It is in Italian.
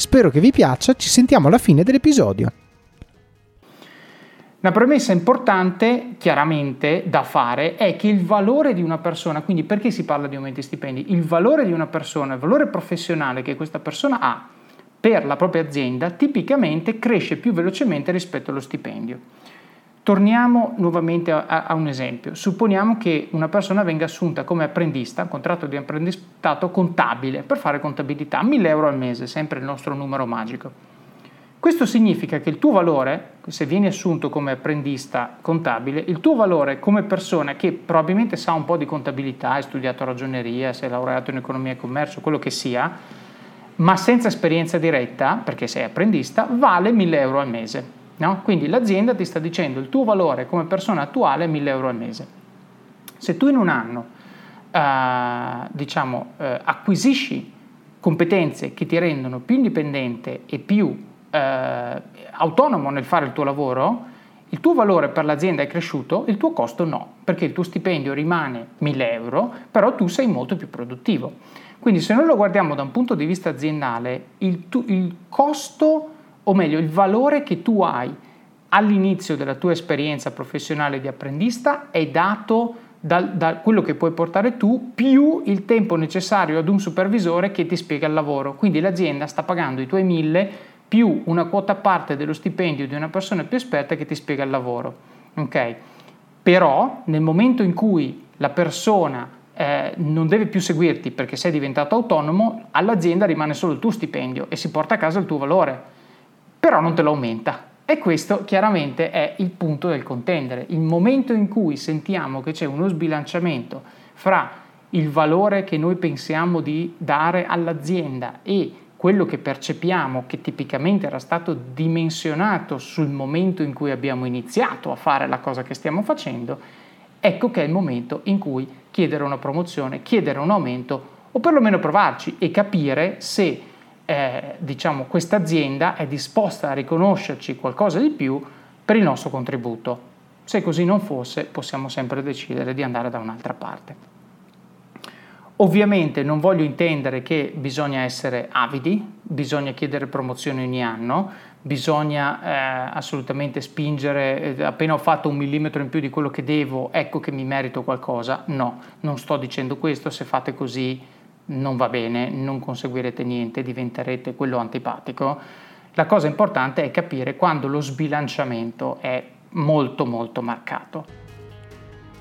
Spero che vi piaccia, ci sentiamo alla fine dell'episodio. Una premessa importante, chiaramente, da fare è che il valore di una persona, quindi perché si parla di aumenti stipendi? Il valore di una persona, il valore professionale che questa persona ha per la propria azienda, tipicamente cresce più velocemente rispetto allo stipendio. Torniamo nuovamente a, a, un esempio. Supponiamo che una persona venga assunta come apprendista, contratto di apprendistato contabile, per fare contabilità, 1000 euro al mese, sempre il nostro numero magico. Questo significa che il tuo valore, se vieni assunto come apprendista contabile, il tuo valore come persona che probabilmente sa un po' di contabilità, hai studiato ragioneria, sei laureato in economia e commercio, quello che sia, ma senza esperienza diretta, perché sei apprendista, vale 1000 euro al mese. No? Quindi l'azienda ti sta dicendo il tuo valore come persona attuale è 1000 euro al mese. Se tu in un anno eh, diciamo, eh, acquisisci competenze che ti rendono più indipendente e più eh, autonomo nel fare il tuo lavoro, il tuo valore per l'azienda è cresciuto, il tuo costo no, perché il tuo stipendio rimane 1000 euro, però tu sei molto più produttivo. Quindi se noi lo guardiamo da un punto di vista aziendale, il, tu, il costo, o meglio il valore che tu hai all'inizio della tua esperienza professionale di apprendista è dato da, da, quello che puoi portare tu più il tempo necessario ad un supervisore che ti spiega il lavoro. Quindi l'azienda sta pagando i tuoi 1000 più una quota parte dello stipendio di una persona più esperta che ti spiega il lavoro. Okay? Però nel momento in cui la persona eh, non deve più seguirti perché sei diventato autonomo, all'azienda rimane solo il tuo stipendio e si porta a casa il tuo valore, però non te lo aumenta. E questo chiaramente è il punto del contendere. Il momento in cui sentiamo che c'è uno sbilanciamento fra il valore che noi pensiamo di dare all'azienda e quello che percepiamo, che tipicamente era stato dimensionato sul momento in cui abbiamo iniziato a fare la cosa che stiamo facendo, ecco che è il momento in cui chiedere una promozione, chiedere un aumento o perlomeno provarci e capire se eh, diciamo, questa azienda è disposta a riconoscerci qualcosa di più per il nostro contributo. Se così non fosse, possiamo sempre decidere di andare da un'altra parte. Ovviamente non voglio intendere che bisogna essere avidi, bisogna chiedere promozioni ogni anno, bisogna eh, assolutamente spingere, eh, appena ho fatto un millimetro in più di quello che devo, ecco che mi merito qualcosa. No, non sto dicendo questo, se fate così non va bene, non conseguirete niente, diventerete quello antipatico. La cosa importante è capire quando lo sbilanciamento è molto molto marcato.